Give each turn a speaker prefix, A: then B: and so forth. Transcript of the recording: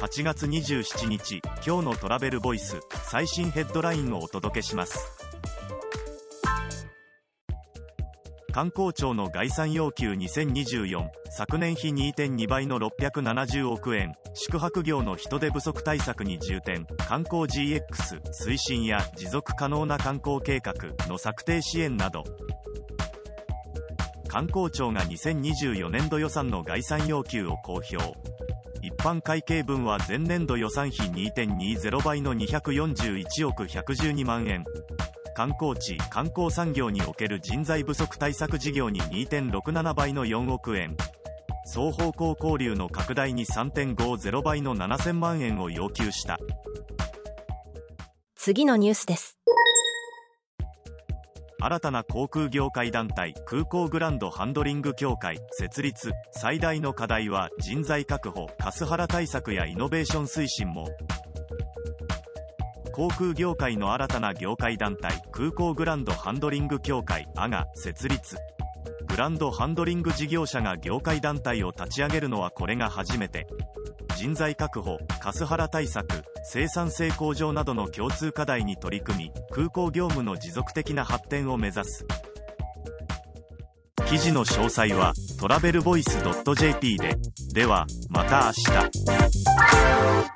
A: 8月27日今日のトラベルボイス最新ヘッドラインをお届けします。観光庁の概算要求2024昨年比2.2倍の670億円宿泊業の人手不足対策に重点観光 GX 推進や持続可能な観光計画の策定支援など。観光庁が2024年度予算の概算要求を公表。一般会計分は前年度予算費2.20倍の241億112万円。観光地観光産業における人材不足対策事業に2.67倍の4億円。双方向交流の拡大に3.50倍の7000万円を要求した。
B: 次のニュースです。
A: 新たな航空業界団体空港グランドハンドリング協会設立最大の課題は人材確保カスハラ対策やイノベーション推進も航空業界の新たな業界団体空港グランドハンドリング協会 a が設立グランドハンドリング事業者が業界団体を立ち上げるのはこれが初めて人材確保カスハラ対策生産性向上などの共通課題に取り組み空港業務の持続的な発展を目指す。記事の詳細はトラベルボイス .jp で。ではまた明日。